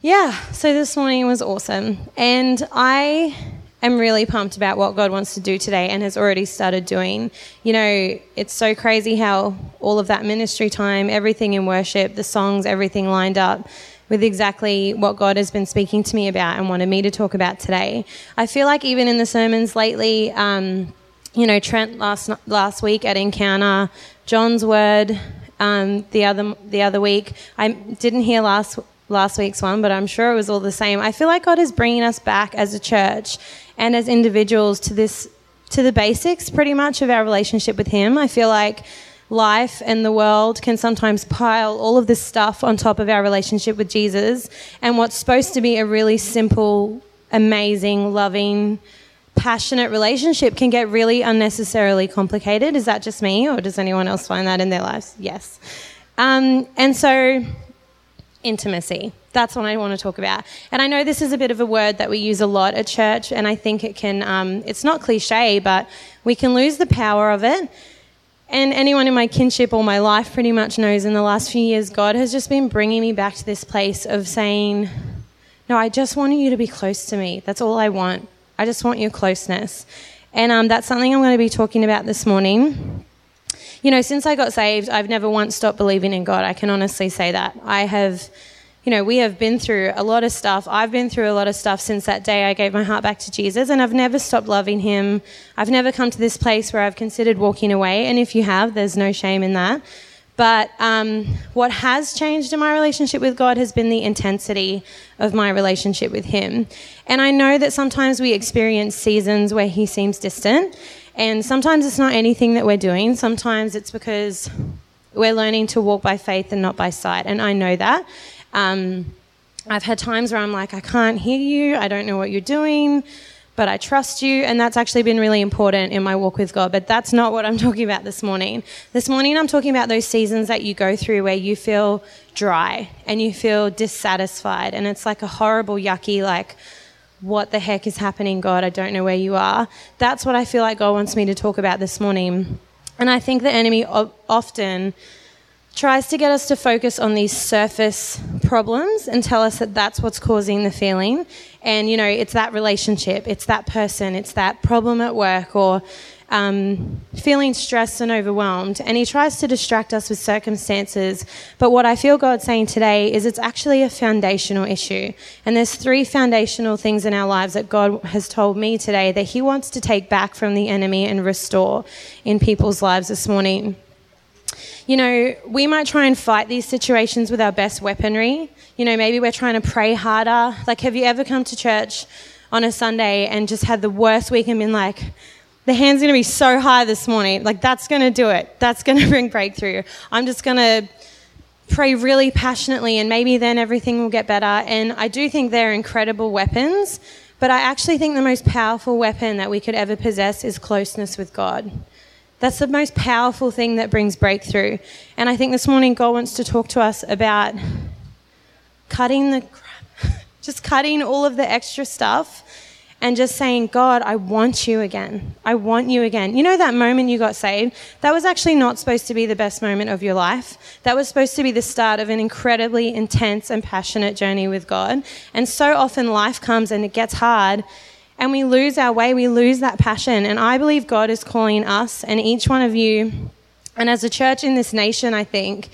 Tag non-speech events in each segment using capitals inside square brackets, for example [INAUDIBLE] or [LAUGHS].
Yeah, so this morning was awesome. And I am really pumped about what God wants to do today and has already started doing. You know, it's so crazy how all of that ministry time, everything in worship, the songs, everything lined up with exactly what God has been speaking to me about and wanted me to talk about today. I feel like even in the sermons lately, um, you know, Trent last last week at Encounter, John's word um, the other the other week. I didn't hear last last week's one, but I'm sure it was all the same. I feel like God is bringing us back as a church and as individuals to this to the basics pretty much of our relationship with him. I feel like life and the world can sometimes pile all of this stuff on top of our relationship with Jesus and what's supposed to be a really simple, amazing, loving, passionate relationship can get really unnecessarily complicated. Is that just me, or does anyone else find that in their lives? Yes. Um, and so intimacy. That's what I want to talk about. And I know this is a bit of a word that we use a lot at church, and I think it can, um, it's not cliche, but we can lose the power of it. And anyone in my kinship or my life pretty much knows in the last few years, God has just been bringing me back to this place of saying, No, I just want you to be close to me. That's all I want. I just want your closeness. And um, that's something I'm going to be talking about this morning you know, since I got saved, I've never once stopped believing in God. I can honestly say that. I have, you know, we have been through a lot of stuff. I've been through a lot of stuff since that day I gave my heart back to Jesus, and I've never stopped loving Him. I've never come to this place where I've considered walking away, and if you have, there's no shame in that. But um, what has changed in my relationship with God has been the intensity of my relationship with Him. And I know that sometimes we experience seasons where He seems distant, and sometimes it's not anything that we're doing, sometimes it's because we're learning to walk by faith and not by sight. And I know that. Um, I've had times where I'm like, I can't hear you, I don't know what you're doing, but I trust you. And that's actually been really important in my walk with God. But that's not what I'm [LAUGHS] talking about this morning. This morning, I'm talking about those seasons that you go through where you feel dry and you feel dissatisfied. And it's like a horrible, yucky, like, what the heck is happening, God? I don't know where you are. That's what I feel like God wants me to talk about this morning. And I think the enemy often tries to get us to focus on these surface problems and tell us that that's what's causing the feeling. And, you know, it's that relationship, it's that person, it's that problem at work, or um, feeling stressed and overwhelmed, and he tries to distract us with circumstances. But what I feel God's saying today is it's actually a foundational issue. And there's three foundational things in our lives that God has told me today that he wants to take back from the enemy and restore in people's lives this morning. You know, we might try and fight these situations with our best weaponry. You know, maybe we're trying to pray harder. Like, have you ever come to church on a Sunday and just had the worst week and been like, the hand's going to be so high this morning. Like, that's going to do it. That's going [LAUGHS] to bring breakthrough. I'm just going to pray really passionately, and maybe then everything will get better. And I do think they're incredible weapons, but I actually think the most powerful weapon that we could ever possess is closeness with God. That's the most powerful thing that brings breakthrough. And I think this morning God wants to talk to us about cutting the [LAUGHS] just cutting all of the extra stuff and just saying, God, I want you again. I want you again. You know that moment you got saved? That was actually not supposed to be the best moment of your life. That was supposed to be the start of an incredibly intense and passionate journey with God. And so often life comes and it gets hard and we lose our way, we lose that passion. And I believe God is calling us and each one of you, and as a church in this nation, I think,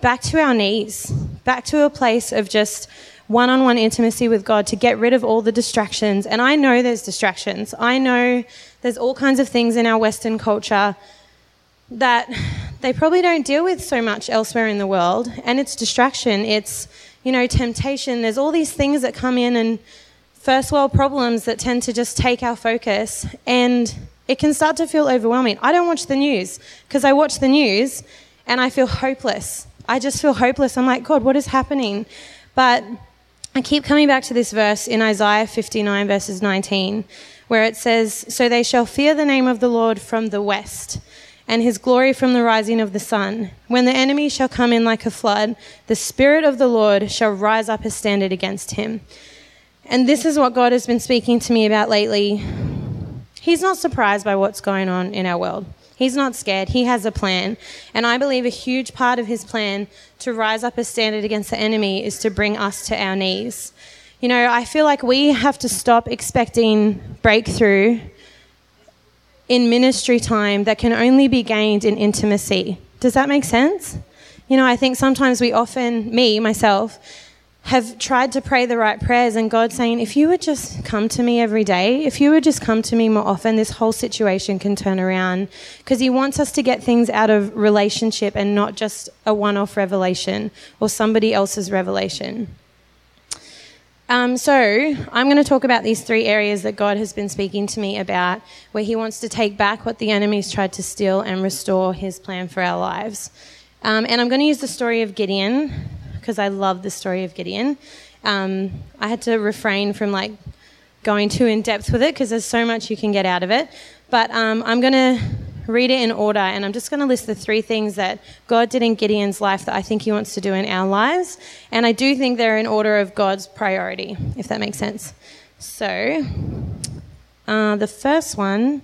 back to our knees, back to a place of just one on one intimacy with God to get rid of all the distractions. And I know there's distractions. I know there's all kinds of things in our Western culture that they probably don't deal with so much elsewhere in the world. And it's distraction, it's, you know, temptation. There's all these things that come in and first world problems that tend to just take our focus. And it can start to feel overwhelming. I don't watch the news because I watch the news and I feel hopeless. I just feel hopeless. I'm like, God, what is happening? But I keep coming back to this verse in Isaiah 59, verses 19, where it says, So they shall fear the name of the Lord from the west, and his glory from the rising of the sun. When the enemy shall come in like a flood, the Spirit of the Lord shall rise up as a standard against him. And this is what God has been speaking to me about lately. He's not surprised by what's going on in our world. He's not scared. He has a plan. And I believe a huge part of his plan to rise up a standard against the enemy is to bring us to our knees. You know, I feel like we have to stop expecting breakthrough in ministry time that can only be gained in intimacy. Does that make sense? You know, I think sometimes we often, me, myself, have tried to pray the right prayers, and God saying, if you would just come to me every day, if you would just come to me more often, this whole situation can turn around. Because He wants us to get things out of relationship and not just a one off revelation or somebody else's revelation. Um, so, I'm going to talk about these three areas that God has been speaking to me about, where He wants to take back what the enemy's tried to steal and restore His plan for our lives. Um, and I'm going to use the story of Gideon because I love the story of Gideon. Um, I had to refrain from like going too in depth with it because there's so much you can get out of it. But um, I'm going to read it in order, and I'm just going to list the three things that God did in Gideon's life that I think He wants to do in our lives. And I do think they're in order of God's priority, if that makes sense. So, uh, the first one.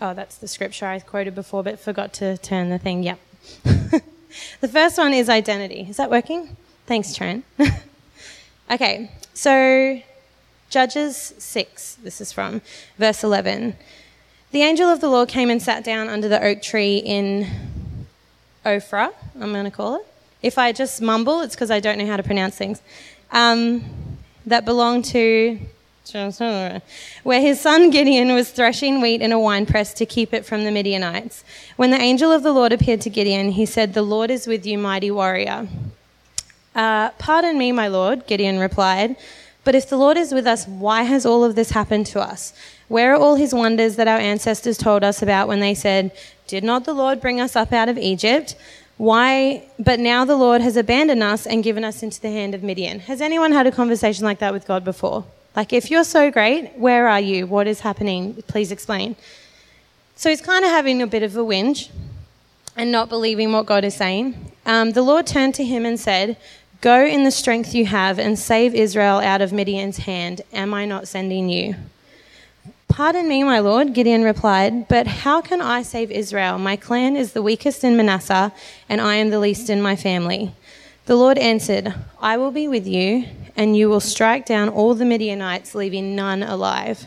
Oh, that's the scripture I quoted before, but forgot to turn the thing. Yep. [LAUGHS] The first one is identity. Is that working? Thanks, Trent. [LAUGHS] okay, so Judges 6, this is from verse 11. The angel of the Lord came and sat down under the oak tree in Ophrah, I'm going to call it. If I just mumble, it's because I don't know how to pronounce things. Um, that belonged to where his son Gideon was threshing wheat in a winepress to keep it from the Midianites. When the angel of the Lord appeared to Gideon, he said, The Lord is with you, mighty warrior. Uh, Pardon me, my Lord, Gideon replied, but if the Lord is with us, why has all of this happened to us? Where are all his wonders that our ancestors told us about when they said, Did not the Lord bring us up out of Egypt? Why, but now the Lord has abandoned us and given us into the hand of Midian. Has anyone had a conversation like that with God before? Like, if you're so great, where are you? What is happening? Please explain. So he's kind of having a bit of a whinge and not believing what God is saying. Um, the Lord turned to him and said, Go in the strength you have and save Israel out of Midian's hand. Am I not sending you? Pardon me, my Lord, Gideon replied, but how can I save Israel? My clan is the weakest in Manasseh, and I am the least in my family. The Lord answered, I will be with you, and you will strike down all the Midianites, leaving none alive.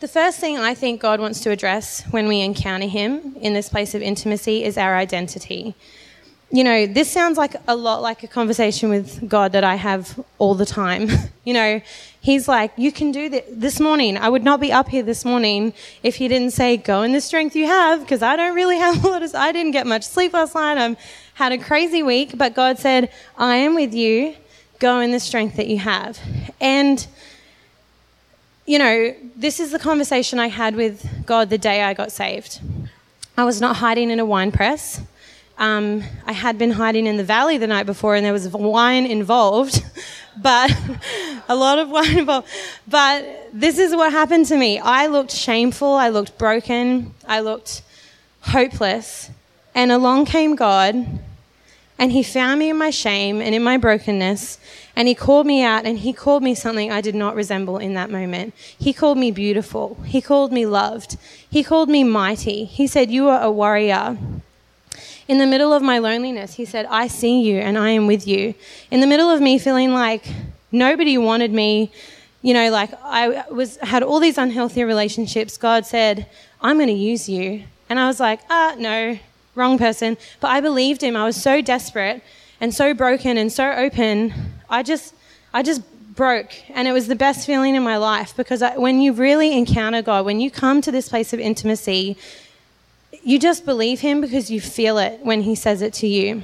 The first thing I think God wants to address when we encounter Him in this place of intimacy is our identity. You know, this sounds like a lot like a conversation with God that I have all the time. [LAUGHS] you know, He's like, You can do this. This morning, I would not be up here this morning if He didn't say, Go in the strength you have, because I don't really have a lot of, I didn't get much sleep last night. I'm had a crazy week, but God said, I am with you. Go in the strength that you have. And, you know, this is the conversation I had with God the day I got saved. I was not hiding in a wine press. Um, I had been hiding in the valley the night before, and there was wine involved, [LAUGHS] but [LAUGHS] a lot of wine involved. But this is what happened to me. I looked shameful. I looked broken. I looked hopeless. And along came God, and He found me in my shame and in my brokenness, and He called me out, and He called me something I did not resemble in that moment. He called me beautiful. He called me loved. He called me mighty. He said, You are a warrior. In the middle of my loneliness, He said, I see you and I am with you. In the middle of me feeling like nobody wanted me, you know, like I was had all these unhealthy relationships, God said, I'm going to use you. And I was like, ah, no, wrong person. But I believed him. I was so desperate and so broken and so open. I just, I just broke. And it was the best feeling in my life because I, when you really encounter God, when you come to this place of intimacy, you just believe him because you feel it when he says it to you.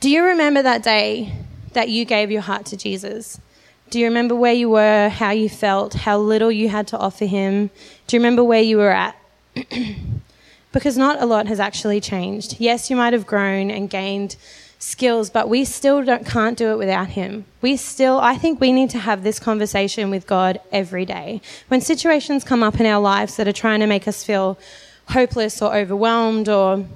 Do you remember that day that you gave your heart to Jesus? Do you remember where you were, how you felt, how little you had to offer him? Do you remember where you were at? [CLEARS THROAT] because not a lot has actually changed. Yes, you might have grown and gained skills, but we still can't do it without Him. We still, I think we need to have this conversation with God every day. When situations come up in our lives that are trying to make us feel hopeless or overwhelmed or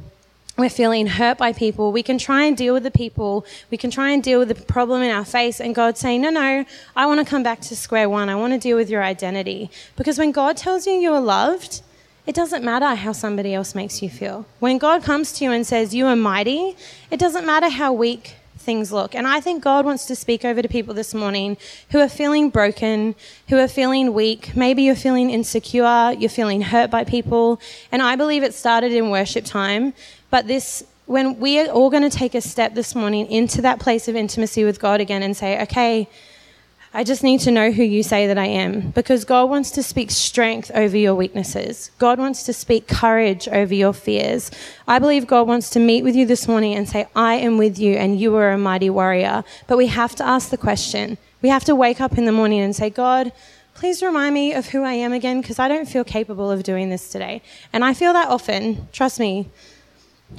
we're feeling hurt by people, we can try and deal with the people, we can try and deal with the problem in our face, and God saying, No, no, I want to come back to square one. I want to deal with your identity. Because when God tells you you're loved, it doesn't matter how somebody else makes you feel. When God comes to you and says, You are mighty, it doesn't matter how weak things look. And I think God wants to speak over to people this morning who are feeling broken, who are feeling weak. Maybe you're feeling insecure, you're feeling hurt by people. And I believe it started in worship time. But this, when we are all going to take a step this morning into that place of intimacy with God again and say, okay, I just need to know who you say that I am because God wants to speak strength over your weaknesses. God wants to speak courage over your fears. I believe God wants to meet with you this morning and say, I am with you and you are a mighty warrior. But we have to ask the question. We have to wake up in the morning and say, God, please remind me of who I am again because I don't feel capable of doing this today. And I feel that often, trust me.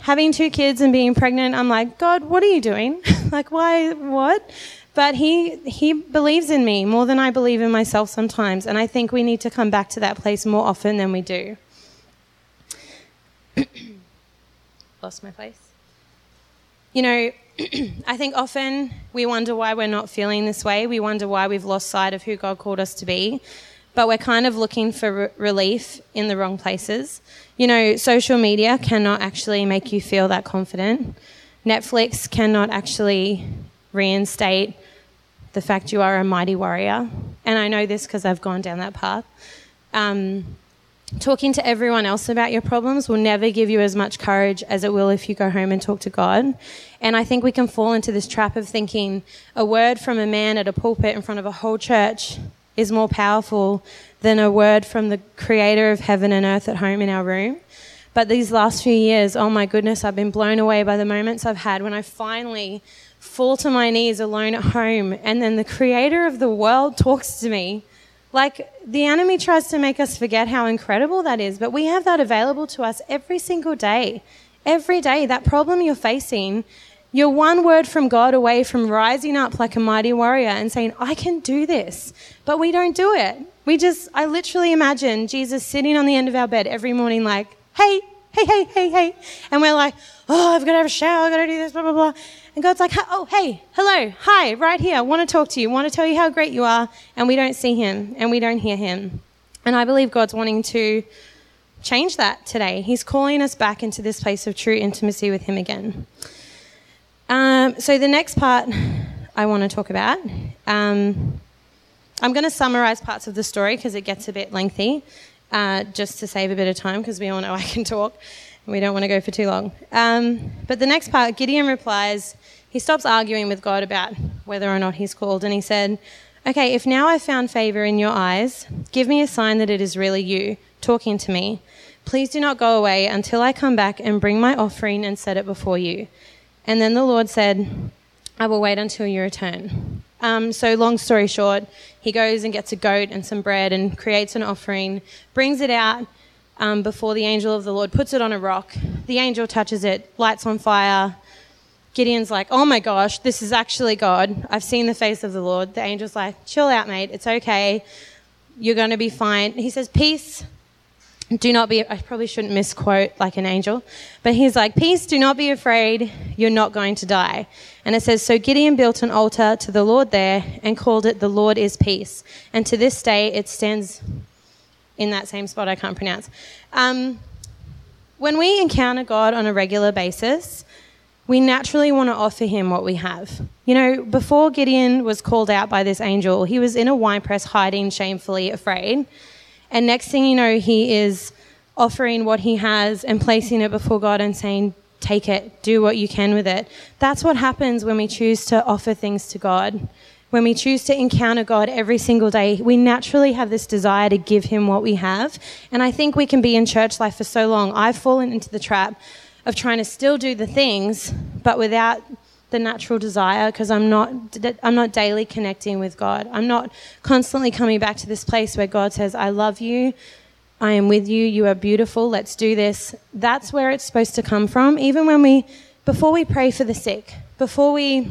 Having two kids and being pregnant, I'm like, God, what are you doing? [LAUGHS] like, why, what? But he, he believes in me more than I believe in myself sometimes. And I think we need to come back to that place more often than we do. [COUGHS] Lost my place. You know, [CLEARS THROAT] I think often we wonder why we're not feeling this way. We wonder why we've lost sight of who God called us to be. But we're kind of looking for re- relief in the wrong places. You know, social media cannot actually make you feel that confident. Netflix cannot actually reinstate the fact you are a mighty warrior. And I know this because I've gone down that path. Um, talking to everyone else about your problems will never give you as much courage as it will if you go home and talk to God. And I think we can fall into this trap of thinking a word from a man at a pulpit in front of a whole church is more powerful than a word from the creator of heaven and earth at home in our room. But these last few years, oh my goodness, I've been blown away by the moments I've had when I finally fall to my knees alone at home, and then the creator of the world talks to me. Like, the enemy tries to make us forget how incredible that is, but we have that available to us every single day. Every day, that problem you're facing, you're one word from God away from rising up like a mighty warrior and saying, I can do this. But we don't do it. We just, I literally imagine Jesus sitting on the end of our bed every morning, like, hey, hey, hey, hey, hey. And we're like, oh, I've got to have a shower, I've got to do this, blah, blah, blah. And God's like, oh, hey, hello, hi, right here, I want to talk to you, I want to tell you how great you are. And we don't see him and we don't hear him. And I believe God's wanting to change that today. He's calling us back into this place of true intimacy with him again. Um, so the next part I want to talk about, um, I'm going to summarize parts of the story because it gets a bit lengthy, uh, just to save a bit of time because we all know I can talk. and We don't want to go for too long. Um, but the next part, Gideon replies, he stops arguing with God about whether or not he's called, and he said, Okay, if now I've found favor in your eyes, give me a sign that it is really you talking to me. Please do not go away until I come back and bring my offering and set it before you. And then the Lord said, I will wait until you return. Um, so, long story short, he goes and gets a goat and some bread and creates an offering, brings it out, um, before the angel of the Lord, puts it on a rock. The angel touches it, lights on fire. Gideon's like, oh my gosh, this is actually God. I've seen the face of the Lord. The angel's like, chill out, mate. It's okay. You're going to be fine. He says, peace. Do not be, I probably shouldn't misquote like an angel, but he's like, Peace, do not be afraid, you're not going to die. And it says, So Gideon built an altar to the Lord there and called it The Lord is Peace. And to this day it stands in that same spot I can't pronounce. Um, when we encounter God on a regular basis, we naturally want to offer him what we have. You know, before Gideon was called out by this angel, he was in a wine press hiding shamefully, afraid. And next thing you know, he is offering what he has and placing it before God and saying, Take it, do what you can with it. That's what happens when we choose to offer things to God when we choose to encounter God every single day, we naturally have this desire to give Him what we have. And I think we can be in church life for so long. I've fallen into the trap of trying to still do the things, but without the natural desire because I'm not I'm not daily connecting with God. I'm not constantly coming back to this place where God says, "I love you. I am with you. You are beautiful. Let's do this." That's where it's supposed to come from. Even when we before we pray for the sick, before we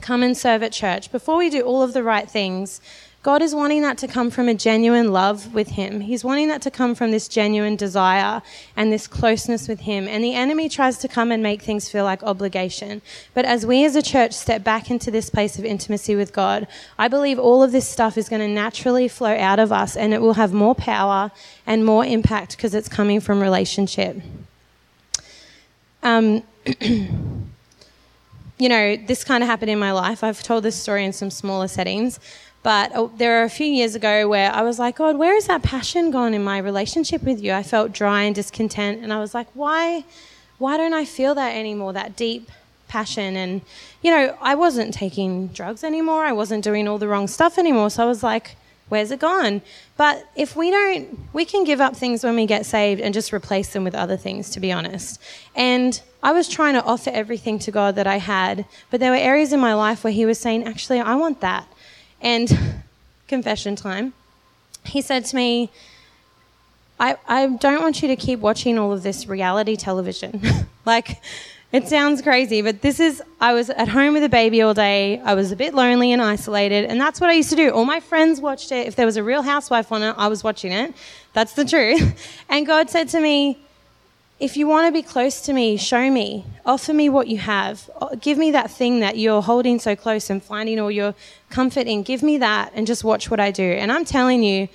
come and serve at church, before we do all of the right things, God is wanting that to come from a genuine love with Him. He's wanting that to come from this genuine desire and this closeness with Him. And the enemy tries to come and make things feel like obligation. But as we as a church step back into this place of intimacy with God, I believe all of this stuff is going to naturally flow out of us and it will have more power and more impact because it's coming from relationship. Um, [CLEARS THROAT] you know, this kind of happened in my life. I've told this story in some smaller settings, but uh, there are a few years ago where I was like, God, where is that passion gone in my relationship with you? I felt dry and discontent, and I was like, why, why don't I feel that anymore? That deep passion, and you know, I wasn't taking drugs anymore. I wasn't doing all the wrong stuff anymore. So I was like, where's it gone? But if we don't, we can give up things when we get saved and just replace them with other things, to be honest. And I was trying to offer everything to God that I had, but there were areas in my life where He was saying, actually, I want that. And confession time, He said to me, I, I don't want you to keep watching all of this reality television. [LAUGHS] like, it sounds crazy, but this is, I was at home with a baby all day. I was a bit lonely and isolated, and that's what I used to do. All my friends watched it. If there was a real housewife on it, I was watching it. That's the truth. [LAUGHS] And God said to me, if you want to be close to me, show me. Offer me what you have. Give me that thing that you're holding so close and finding all your comfort in. Give me that and just watch what I do. And I'm telling you,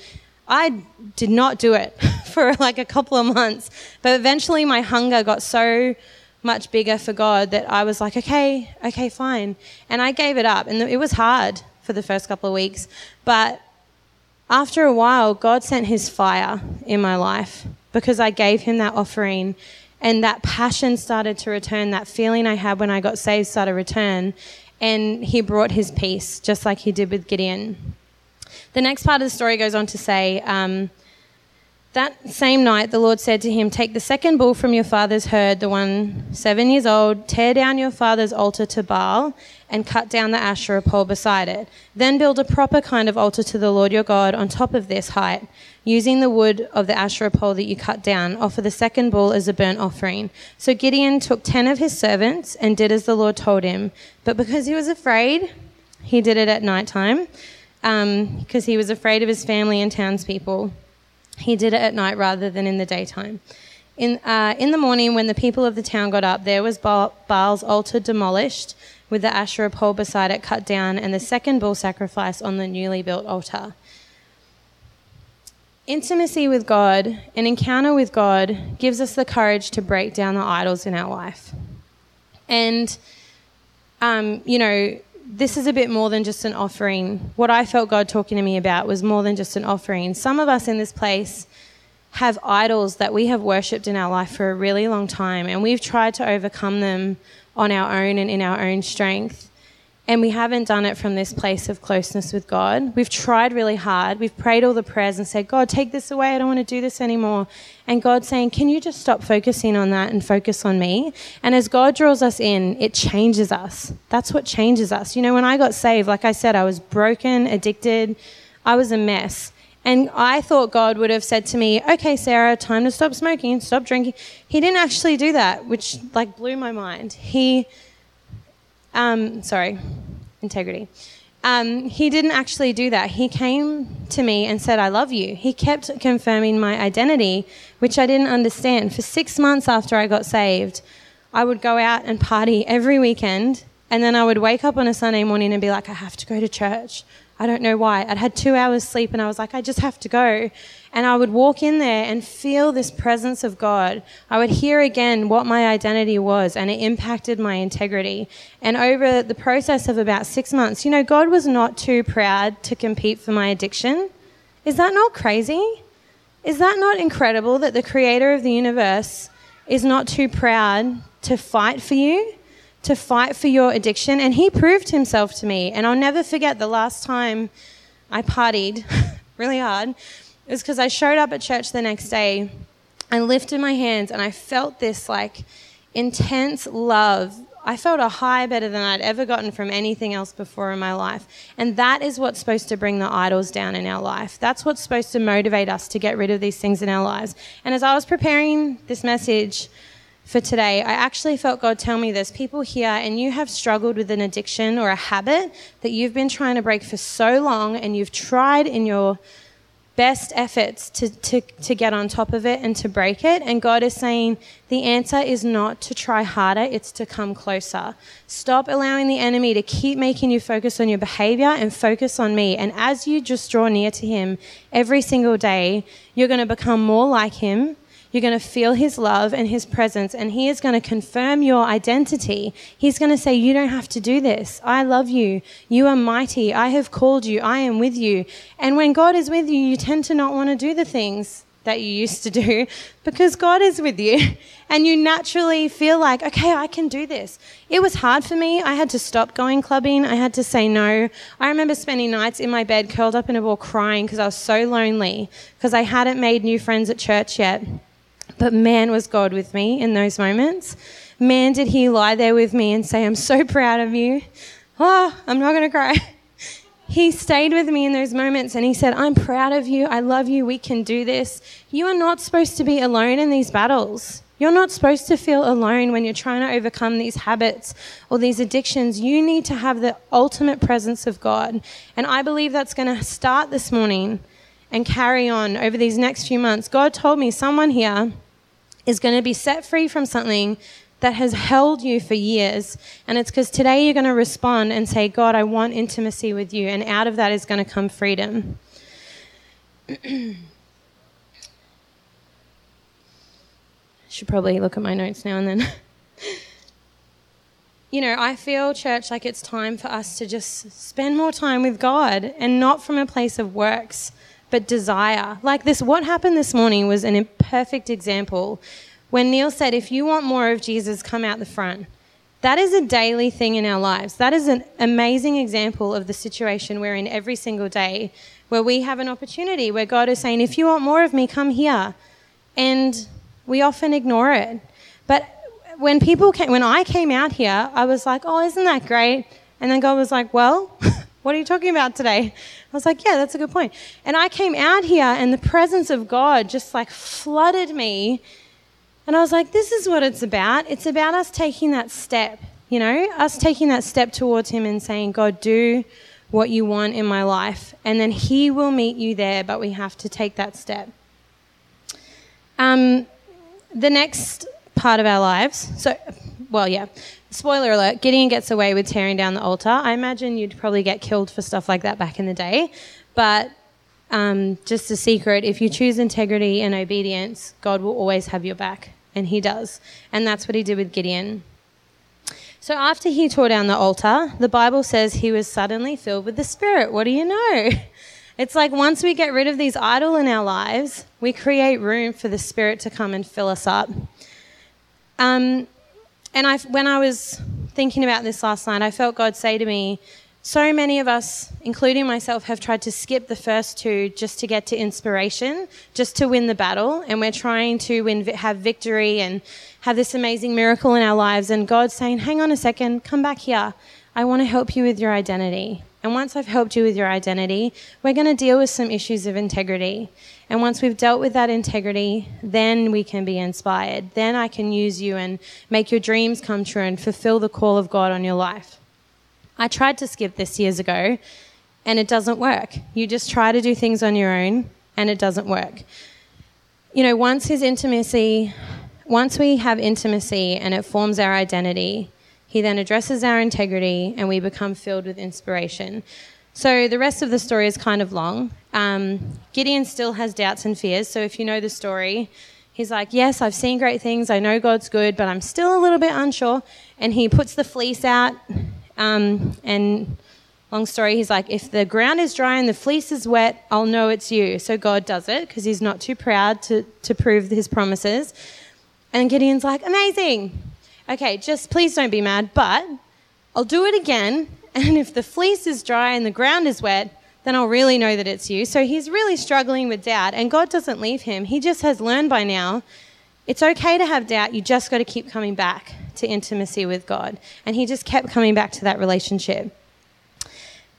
I did not do it [LAUGHS] for like a couple of months. But eventually my hunger got so much bigger for God that I was like, okay, okay, fine. And I gave it up. And it was hard for the first couple of weeks. But after a while, God sent his fire in my life because I gave him that offering. And that passion started to return. That feeling I had when I got saved started to return. And he brought his peace, just like he did with Gideon. The next part of the story goes on to say, um, that same night, the Lord said to him, Take the second bull from your father's herd, the one seven years old, tear down your father's altar to Baal, and cut down the Asherah pole beside it. Then build a proper kind of altar to the Lord your God on top of this height. Using the wood of the Asherah pole that you cut down, offer the second bull as a burnt offering. So Gideon took ten of his servants and did as the Lord told him. But because he was afraid, he did it at night time, because um, he was afraid of his family and townspeople. He did it at night rather than in the daytime. In, uh, in the morning, when the people of the town got up, there was Baal's altar demolished, with the Asherah pole beside it cut down, and the second bull sacrifice on the newly built altar. Intimacy with God, an encounter with God, gives us the courage to break down the idols in our life. And, um, you know, this is a bit more than just an offering. What I felt God talking to me about was more than just an offering. Some of us in this place have idols that we have worshipped in our life for a really long time, and we've tried to overcome them on our own and in our own strength. And we haven't done it from this place of closeness with God. We've tried really hard. We've prayed all the prayers and said, God, take this away. I don't want to do this anymore. And God's saying, Can you just stop focusing on that and focus on me? And as God draws us in, it changes us. That's what changes us. You know, when I got saved, like I said, I was broken, addicted, I was a mess. And I thought God would have said to me, okay, Sarah, time to stop smoking, stop drinking. He didn't actually do that, which like blew my mind. He um, sorry, integrity. Um, he didn't actually do that. He came to me and said, I love you. He kept confirming my identity, which I didn't understand. For six months after I got saved, I would go out and party every weekend, and then I would wake up on a Sunday morning and be like, I have to go to church. I don't know why. I'd had two hours sleep, and I was like, I just have to go. And I would walk in there and feel this presence of God. I would hear again what my identity was, and it impacted my integrity. And over the process of about six months, you know, God was not too proud to compete for my addiction. Is that not crazy? Is that not incredible that the creator of the universe is not too proud to fight for you, to fight for your addiction? And he proved himself to me. And I'll never forget the last time I partied [LAUGHS] really hard it was because I showed up at church the next day and lifted my hands and I felt this like intense love. I felt a high better than I'd ever gotten from anything else before in my life. And that is what's supposed to bring the idols down in our life. That's what's supposed to motivate us to get rid of these things in our lives. And as I was preparing this message, for today, I actually felt God tell me there's people here and you have struggled with an addiction or a habit that you've been trying to break for so long and you've tried in your best efforts to, to, to get on top of it and to break it. And God is saying the answer is not to try harder, it's to come closer. Stop allowing the enemy to keep making you focus on your behavior and focus on me. And as you just draw near to him every single day, you're going to become more like him you're going to feel His love and His presence, and He is going to confirm your identity. He's going to say, You don't have to do this. I love you. You are mighty. I have called you. I am with you. And when God is with you, you tend to not want to do the things that you used to do [LAUGHS] because God is with you. [LAUGHS] And you naturally feel like, okay, I can do this. It was hard for me. I had to stop going clubbing. I had to say no. I remember spending nights in my bed curled up in a ball crying because I was so lonely because I hadn't made new friends at church yet. But man, was God with me in those moments. Man, did he lie there with me and say, I'm so proud of you. Oh, I'm not going to cry. [LAUGHS] He stayed with me in those moments and he said, I'm proud of you. I love you. We can do this. You are not supposed to be alone in these battles. You're not supposed to feel alone when you're trying to overcome these habits or these addictions. You need to have the ultimate presence of God. And I believe that's going to start this morning and carry on over these next few months. God told me someone here is going to be set free from something that has held you for years. And it's because today you're going to respond and say, God, I want intimacy with you. And out of that is going to come freedom. [CLEARS THROAT] Should probably look at my notes now and then. [LAUGHS] you know, I feel, church, like it's time for us to just spend more time with God and not from a place of works but desire. Like this, what happened this morning was an imperfect example when Neil said, if you want more of Jesus, come out the front. That is a daily thing in our lives. That is an amazing example of the situation we're in every single day where we have an opportunity where God is saying, if you want more of me, come here. And we often ignore it. But when people came, when I came out here, I was like, oh, isn't that great? And then God was like, well, [LAUGHS] What are you talking about today? I was like, Yeah, that's a good point. And I came out here and the presence of God just like flooded me. And I was like, This is what it's about. It's about us taking that step, you know, us taking that step towards Him and saying, God, do what you want in my life. And then He will meet you there, but we have to take that step. Um, the next part of our lives, so, well, yeah, spoiler alert, Gideon gets away with tearing down the altar. I imagine you'd probably get killed for stuff like that back in the day. But um, just a secret if you choose integrity and obedience, God will always have your back. And He does. And that's what He did with Gideon. So after he tore down the altar, the Bible says he was suddenly filled with the Spirit. What do you know? [LAUGHS] It's like once we get rid of these idols in our lives, we create room for the Spirit to come and fill us up. Um, and I, when I was thinking about this last night, I felt God say to me, so many of us, including myself, have tried to skip the first two just to get to inspiration, just to win the battle. And we're trying to win, have victory and have this amazing miracle in our lives. And God's saying, hang on a second, come back here. I want to help you with your identity. And once I've helped you with your identity, we're going to deal with some issues of integrity. And once we've dealt with that integrity, then we can be inspired. Then I can use you and make your dreams come true and fulfill the call of God on your life. I tried to skip this years ago, and it doesn't work. You just try to do things on your own, and it doesn't work. You know, once his intimacy, once we have intimacy and it forms our identity, he then addresses our integrity and we become filled with inspiration. So the rest of the story is kind of long. Um, Gideon still has doubts and fears. So if you know the story, he's like, Yes, I've seen great things. I know God's good, but I'm still a little bit unsure. And he puts the fleece out. Um, and long story, he's like, If the ground is dry and the fleece is wet, I'll know it's you. So God does it because he's not too proud to, to prove his promises. And Gideon's like, Amazing. Okay, just please don't be mad, but I'll do it again [LAUGHS] and if the fleece is dry and the ground is wet, then I'll really know that it's you. So he's really struggling with doubt, and God doesn't leave him. He just has learned by now it's okay to have doubt. You just got to keep coming back to intimacy with God. And he just kept coming back to that relationship.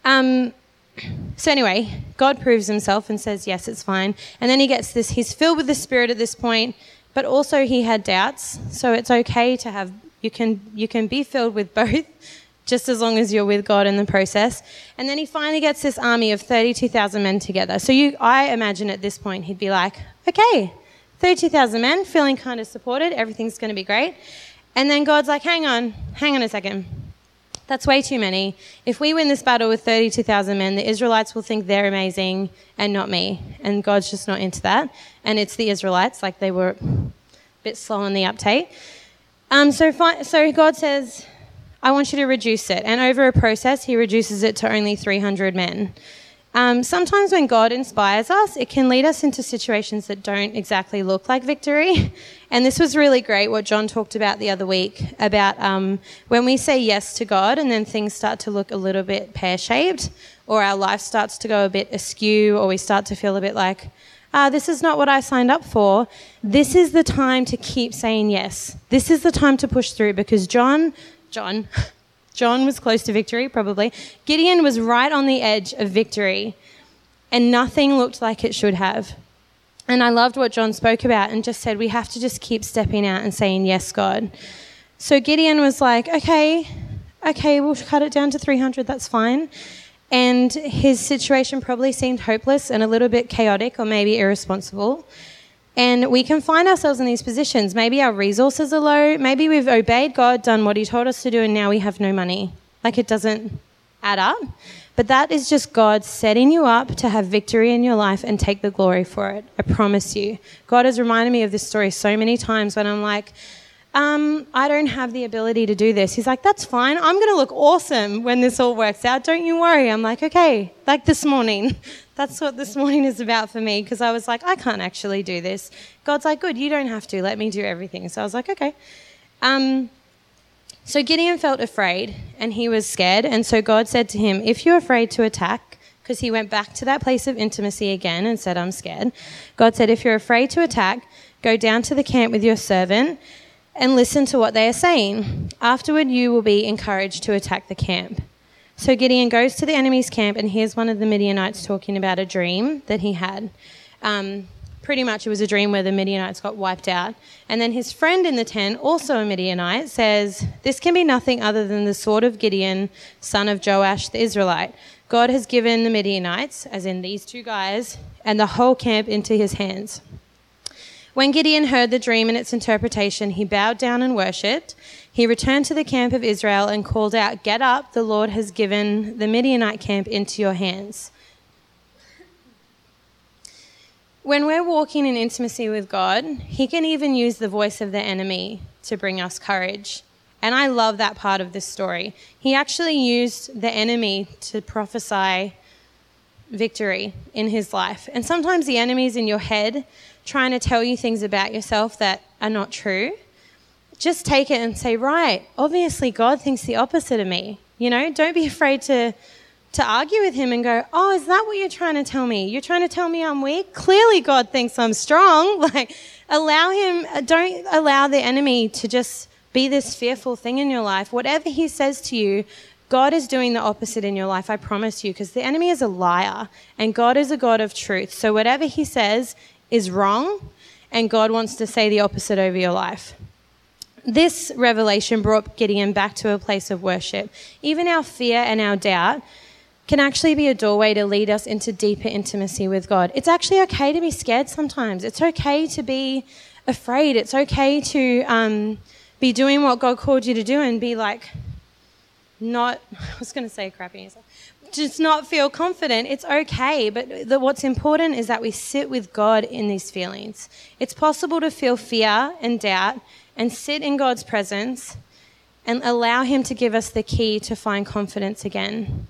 Um, [CLEARS THROAT] so, anyway, God proves himself and says, Yes, it's fine. And then he gets this, he's filled with the Spirit at this point, but also he had doubts. So it's okay to have you can you can be filled with both [LAUGHS] just as long as you're with God in the process. And then he finally gets this army of 32,000 men together. So you I imagine at this point he'd be like, "Okay, 32,000 men, feeling kind of supported, everything's going to be great." And then God's like, "Hang on, hang on a second. That's way too many. If we win this battle with 32,000 men, the Israelites will think they're amazing and not me. And God's just not into that. And it's the Israelites, like they were bit slow on the uptake. Um, so, fi- so God says, I want you to reduce it. And over a process, he reduces it to only 300 men. Um, sometimes when God inspires us, it can lead us into situations that don't exactly look like victory. [LAUGHS] And this was really great what John talked about the other week about um, when we say yes to God and then things start to look a little bit pear shaped, or our life starts to go a bit askew, or we start to feel a bit like, ah, this is not what I signed up for. This is the time to keep saying yes. This is the time to push through because John, John, [LAUGHS] John was close to victory, probably. Gideon was right on the edge of victory, and nothing looked like it should have. And I loved what John spoke about and just said we have to just keep stepping out and saying, Yes, God. So Gideon was like, Okay, okay, we'll cut it down to 300, that's fine. And his situation probably seemed hopeless and a little bit chaotic or maybe irresponsible. And we can find ourselves in these positions. Maybe our resources are low. Maybe we've obeyed God, done what He told us to do, and now we have no money. Like it doesn't add up. But that is just God setting you up to have victory in your life and take the glory for it. I promise you. God has reminded me of this story so many times when I'm like, um, I don't have the ability to do this. He's like, that's fine. I'm going to look awesome when this all works out. Don't you worry. I'm like, okay, like this morning. [LAUGHS] That's what this morning is about for me because I was like, I can't actually do this. God's like, good, you don't have to. Let me do everything. So I was like, okay. Um, so Gideon felt afraid and he was scared. And so God said to him, if you're afraid to attack, because he went back to that place of intimacy again and said, I'm scared. God said, if you're afraid to attack, go down to the camp with your servant and listen to what they are saying. Afterward, you will be encouraged to attack the camp. So Gideon goes to the enemy's camp and hears one of the Midianites talking about a dream that he had. Um, pretty much it was a dream where the Midianites got wiped out. And then his friend in the tent, also a Midianite, says, This can be nothing other than the sword of Gideon, son of Joash the Israelite. God has given the Midianites, as in these two guys, and the whole camp into his hands. When Gideon heard the dream and its interpretation, he bowed down and worshipped. He returned to the camp of Israel and called out, Get up, the Lord has given the Midianite camp into your hands. When we're walking in intimacy with God, He can even use the voice of the enemy to bring us courage. And I love that part of this story. He actually used the enemy to prophesy victory in his life. And sometimes the enemy's in your head trying to tell you things about yourself that are not true just take it and say, right, obviously God thinks the opposite of me. You know, don't be afraid to to argue with him and go, "Oh, is that what you're trying to tell me? You're trying to tell me I'm weak? Clearly God thinks I'm strong." [LAUGHS] Like allow him uh, don't allow the enemy to just be this fearful thing in your life. Whatever he says to you, God is doing the opposite in your life, I promise you, because the enemy is a liar and God is a God of truth. So whatever he says is wrong and God wants to say the opposite over your life this revelation brought Gideon back to a place of worship. Even our fear and our doubt can actually be a doorway to lead us into deeper intimacy with God. It's actually okay to be scared sometimes. It's okay to be afraid. It's okay to um, be doing what God called you to do and be like, not, [LAUGHS] I was going to say crappy, just not feel confident. It's okay. But the, what's important is that we sit with God in these feelings. It's possible to feel fear and doubt and sit in God's presence and allow Him to give us the key to find confidence again.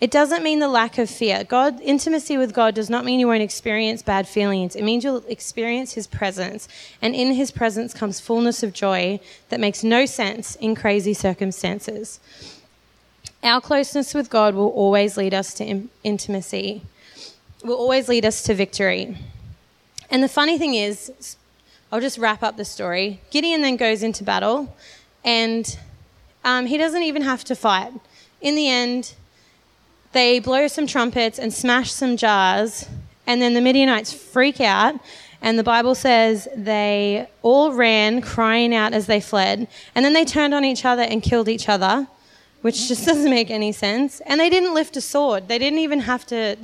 It doesn't mean the lack of fear. God, intimacy with God does not mean you won't experience bad feelings. It means you'll experience His presence. And in His presence comes fullness of joy that makes no sense in crazy circumstances. Our closeness with God will always lead us to in- intimacy, will always lead us to victory. And the funny thing is, I'll just wrap up the story. Gideon then goes into battle, and um, he doesn't even have to fight. In the end, they blow some trumpets and smash some jars, and then the Midianites freak out And the Bible says they all ran, crying out as they fled. And then they turned on each other and killed each other, which just [LAUGHS] doesn't make any sense. And they didn't lift a sword, they didn't even have to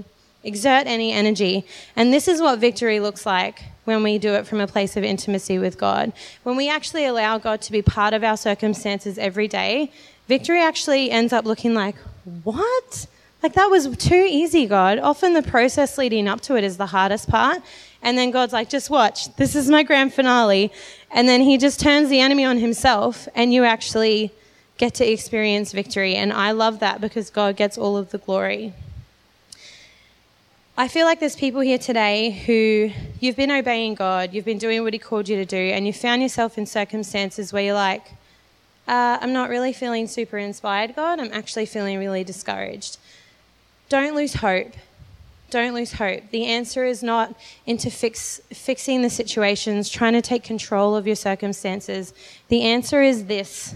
exert any energy. And this is what victory looks like when we do it from a place of intimacy with God. When we actually allow God to be part of our circumstances every day, victory actually ends up looking like, what? Like that was too easy, God. Often the process leading up to it is the hardest part. And then God's like, just watch, this is my grand finale. And then he just turns the enemy on himself, and you actually get to experience victory. And I love that because God gets all of the glory. I feel like there's people here today who you've been obeying God, you've been doing what He called you to do, and you found yourself in circumstances where you're like, uh, I'm not really feeling super inspired, God. I'm actually feeling really discouraged. Don't lose hope. Don't lose hope. The answer is not into fix, fixing the situations, trying to take control of your circumstances. The answer is this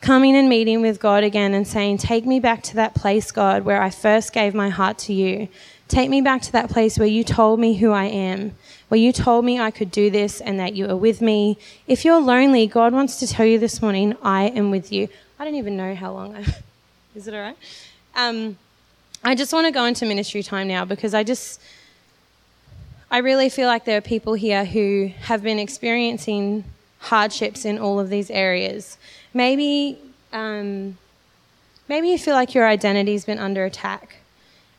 coming and meeting with God again and saying, Take me back to that place, God, where I first gave my heart to you. Take me back to that place where you told me who I am, where you told me I could do this and that you are with me. If you're lonely, God wants to tell you this morning, I am with you. I don't even know how long I. [LAUGHS] Is it all right? Um, I just want to go into ministry time now because I just. I really feel like there are people here who have been experiencing hardships in all of these areas. Maybe, um, maybe you feel like your identity's been under attack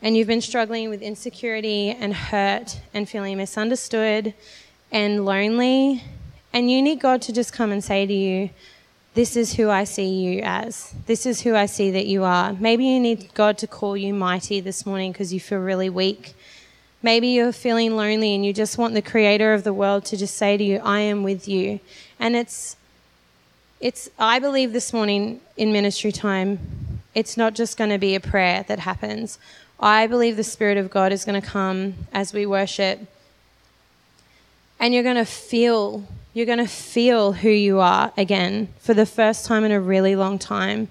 and you've been struggling with insecurity and hurt and feeling misunderstood and lonely, and you need God to just come and say to you, This is who I see you as. This is who I see that you are. Maybe you need God to call you mighty this morning because you feel really weak. Maybe you're feeling lonely and you just want the creator of the world to just say to you, I am with you. And it's, it's, I believe this morning in ministry time, it's not just going to be a prayer that happens. I believe the Spirit of God is going to come as we worship. And you're going to feel, you're going to feel who you are again for the first time in a really long time.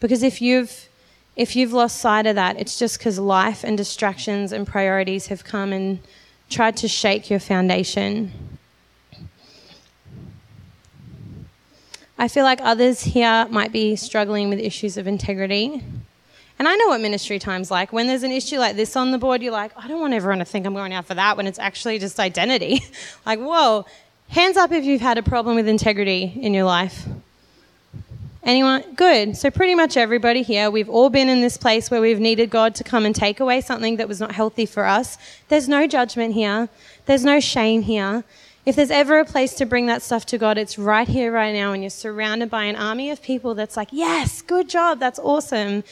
Because if you've, if you've lost sight of that, it's just because life and distractions and priorities have come and tried to shake your foundation. I feel like others here might be struggling with issues of integrity. And I know what ministry time's like. When there's an issue like this on the board, you're like, I don't want everyone to think I'm going out for that when it's actually just identity. [LAUGHS] like, whoa, hands up if you've had a problem with integrity in your life. Anyone? Good. So, pretty much everybody here, we've all been in this place where we've needed God to come and take away something that was not healthy for us. There's no judgment here, there's no shame here. If there's ever a place to bring that stuff to God, it's right here, right now, and you're surrounded by an army of people that's like, yes, good job, that's awesome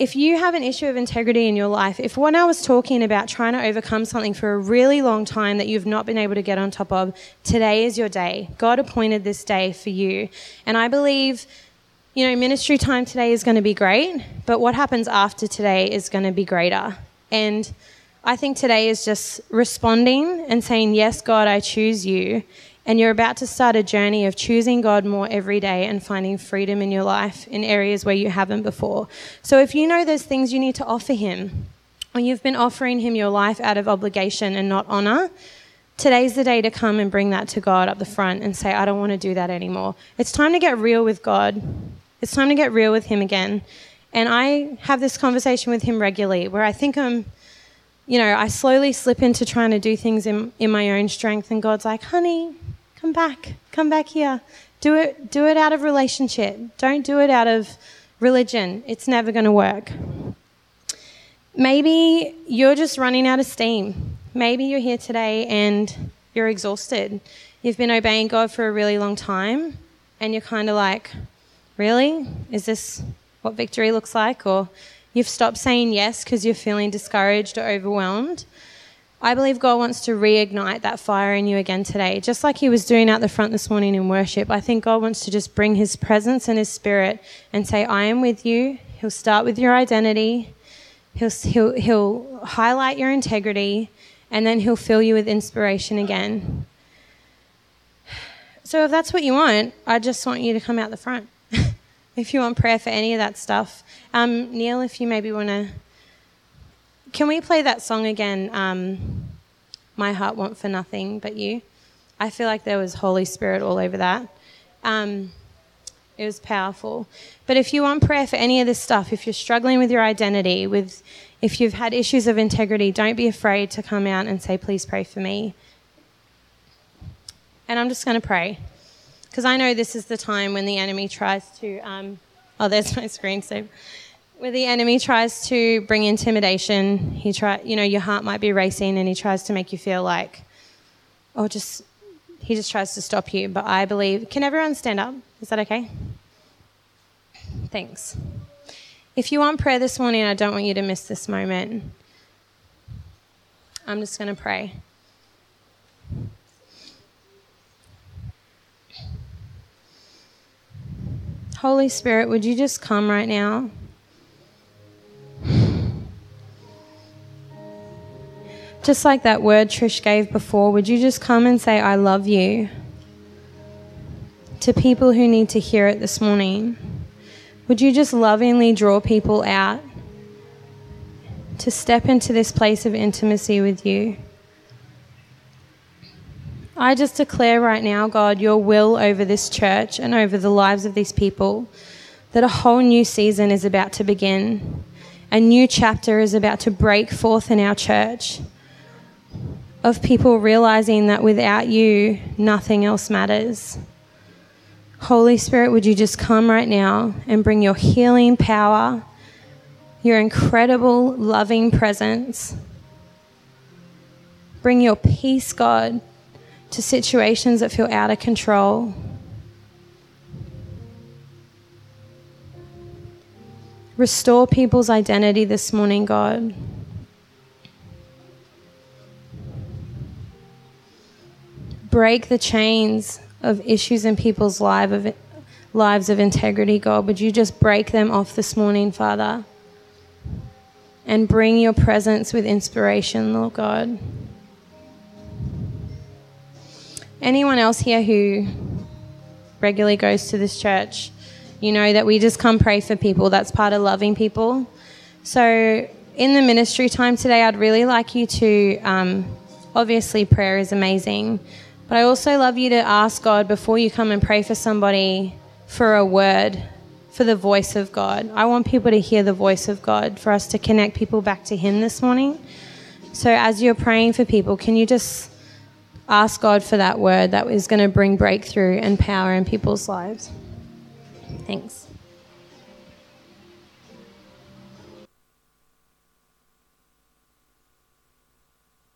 if you have an issue of integrity in your life, if when I was talking about trying to overcome something for a really long time that you've not been able to get on top of, today is your day. God appointed this day for you. And I believe, you know, ministry time today is going to be great, but what happens after today is going to be greater. And I think today is just responding and saying, Yes, God, I choose you and you're about to start a journey of choosing God more every day and finding freedom in your life in areas where you haven't before. So if you know there's things you need to offer Him, or you've been offering Him your life out of obligation and not honor, today's the day to come and bring that to God up the front and say, I don't want to do that anymore. It's time to get real with God. It's time to get real with Him again. And I have this conversation with Him regularly where I think I'm you know, I slowly slip into trying to do things in, in my own strength, and God's like, honey, come back, come back here. Do it, do it out of relationship. Don't do it out of religion. It's never going to work. Maybe you're just running out of steam. Maybe you're here today and you're exhausted. You've been obeying God for a really long time, and you're kind of like, really? Is this what victory looks like? Or You've stopped saying yes because you're feeling discouraged or overwhelmed. I believe God wants to reignite that fire in you again today, just like He was doing out the front this morning in worship. I think God wants to just bring His presence and His Spirit and say, I am with you. He'll start with your identity, He'll, he'll, he'll highlight your integrity, and then He'll fill you with inspiration again. So, if that's what you want, I just want you to come out the front. If you want prayer for any of that stuff. Um, Neil, if you maybe want to. Can we play that song again? Um, my heart want for nothing but you. I feel like there was Holy Spirit all over that. Um, it was powerful. But if you want prayer for any of this stuff, if you're struggling with your identity, with if you've had issues of integrity, don't be afraid to come out and say, please pray for me. And I'm just going to pray. Because I know this is the time when the enemy tries to. Um, oh, there's my screensaver. Where the enemy tries to bring intimidation, he try, you know, your heart might be racing, and he tries to make you feel like, oh, just, he just tries to stop you. But I believe, can everyone stand up? Is that okay? Thanks. If you want prayer this morning, I don't want you to miss this moment. I'm just going to pray. Holy Spirit, would you just come right now? Just like that word Trish gave before, would you just come and say, I love you to people who need to hear it this morning? Would you just lovingly draw people out to step into this place of intimacy with you? I just declare right now, God, your will over this church and over the lives of these people, that a whole new season is about to begin. A new chapter is about to break forth in our church of people realizing that without you, nothing else matters. Holy Spirit, would you just come right now and bring your healing power, your incredible loving presence. Bring your peace, God, to situations that feel out of control. Restore people's identity this morning, God. Break the chains of issues in people's of, lives of integrity, God. Would you just break them off this morning, Father? And bring your presence with inspiration, Lord God. Anyone else here who regularly goes to this church, you know that we just come pray for people. That's part of loving people. So, in the ministry time today, I'd really like you to um, obviously, prayer is amazing but I also love you to ask God before you come and pray for somebody for a word, for the voice of God. I want people to hear the voice of God, for us to connect people back to Him this morning. So as you're praying for people, can you just ask God for that word that is going to bring breakthrough and power in people's lives? Thanks.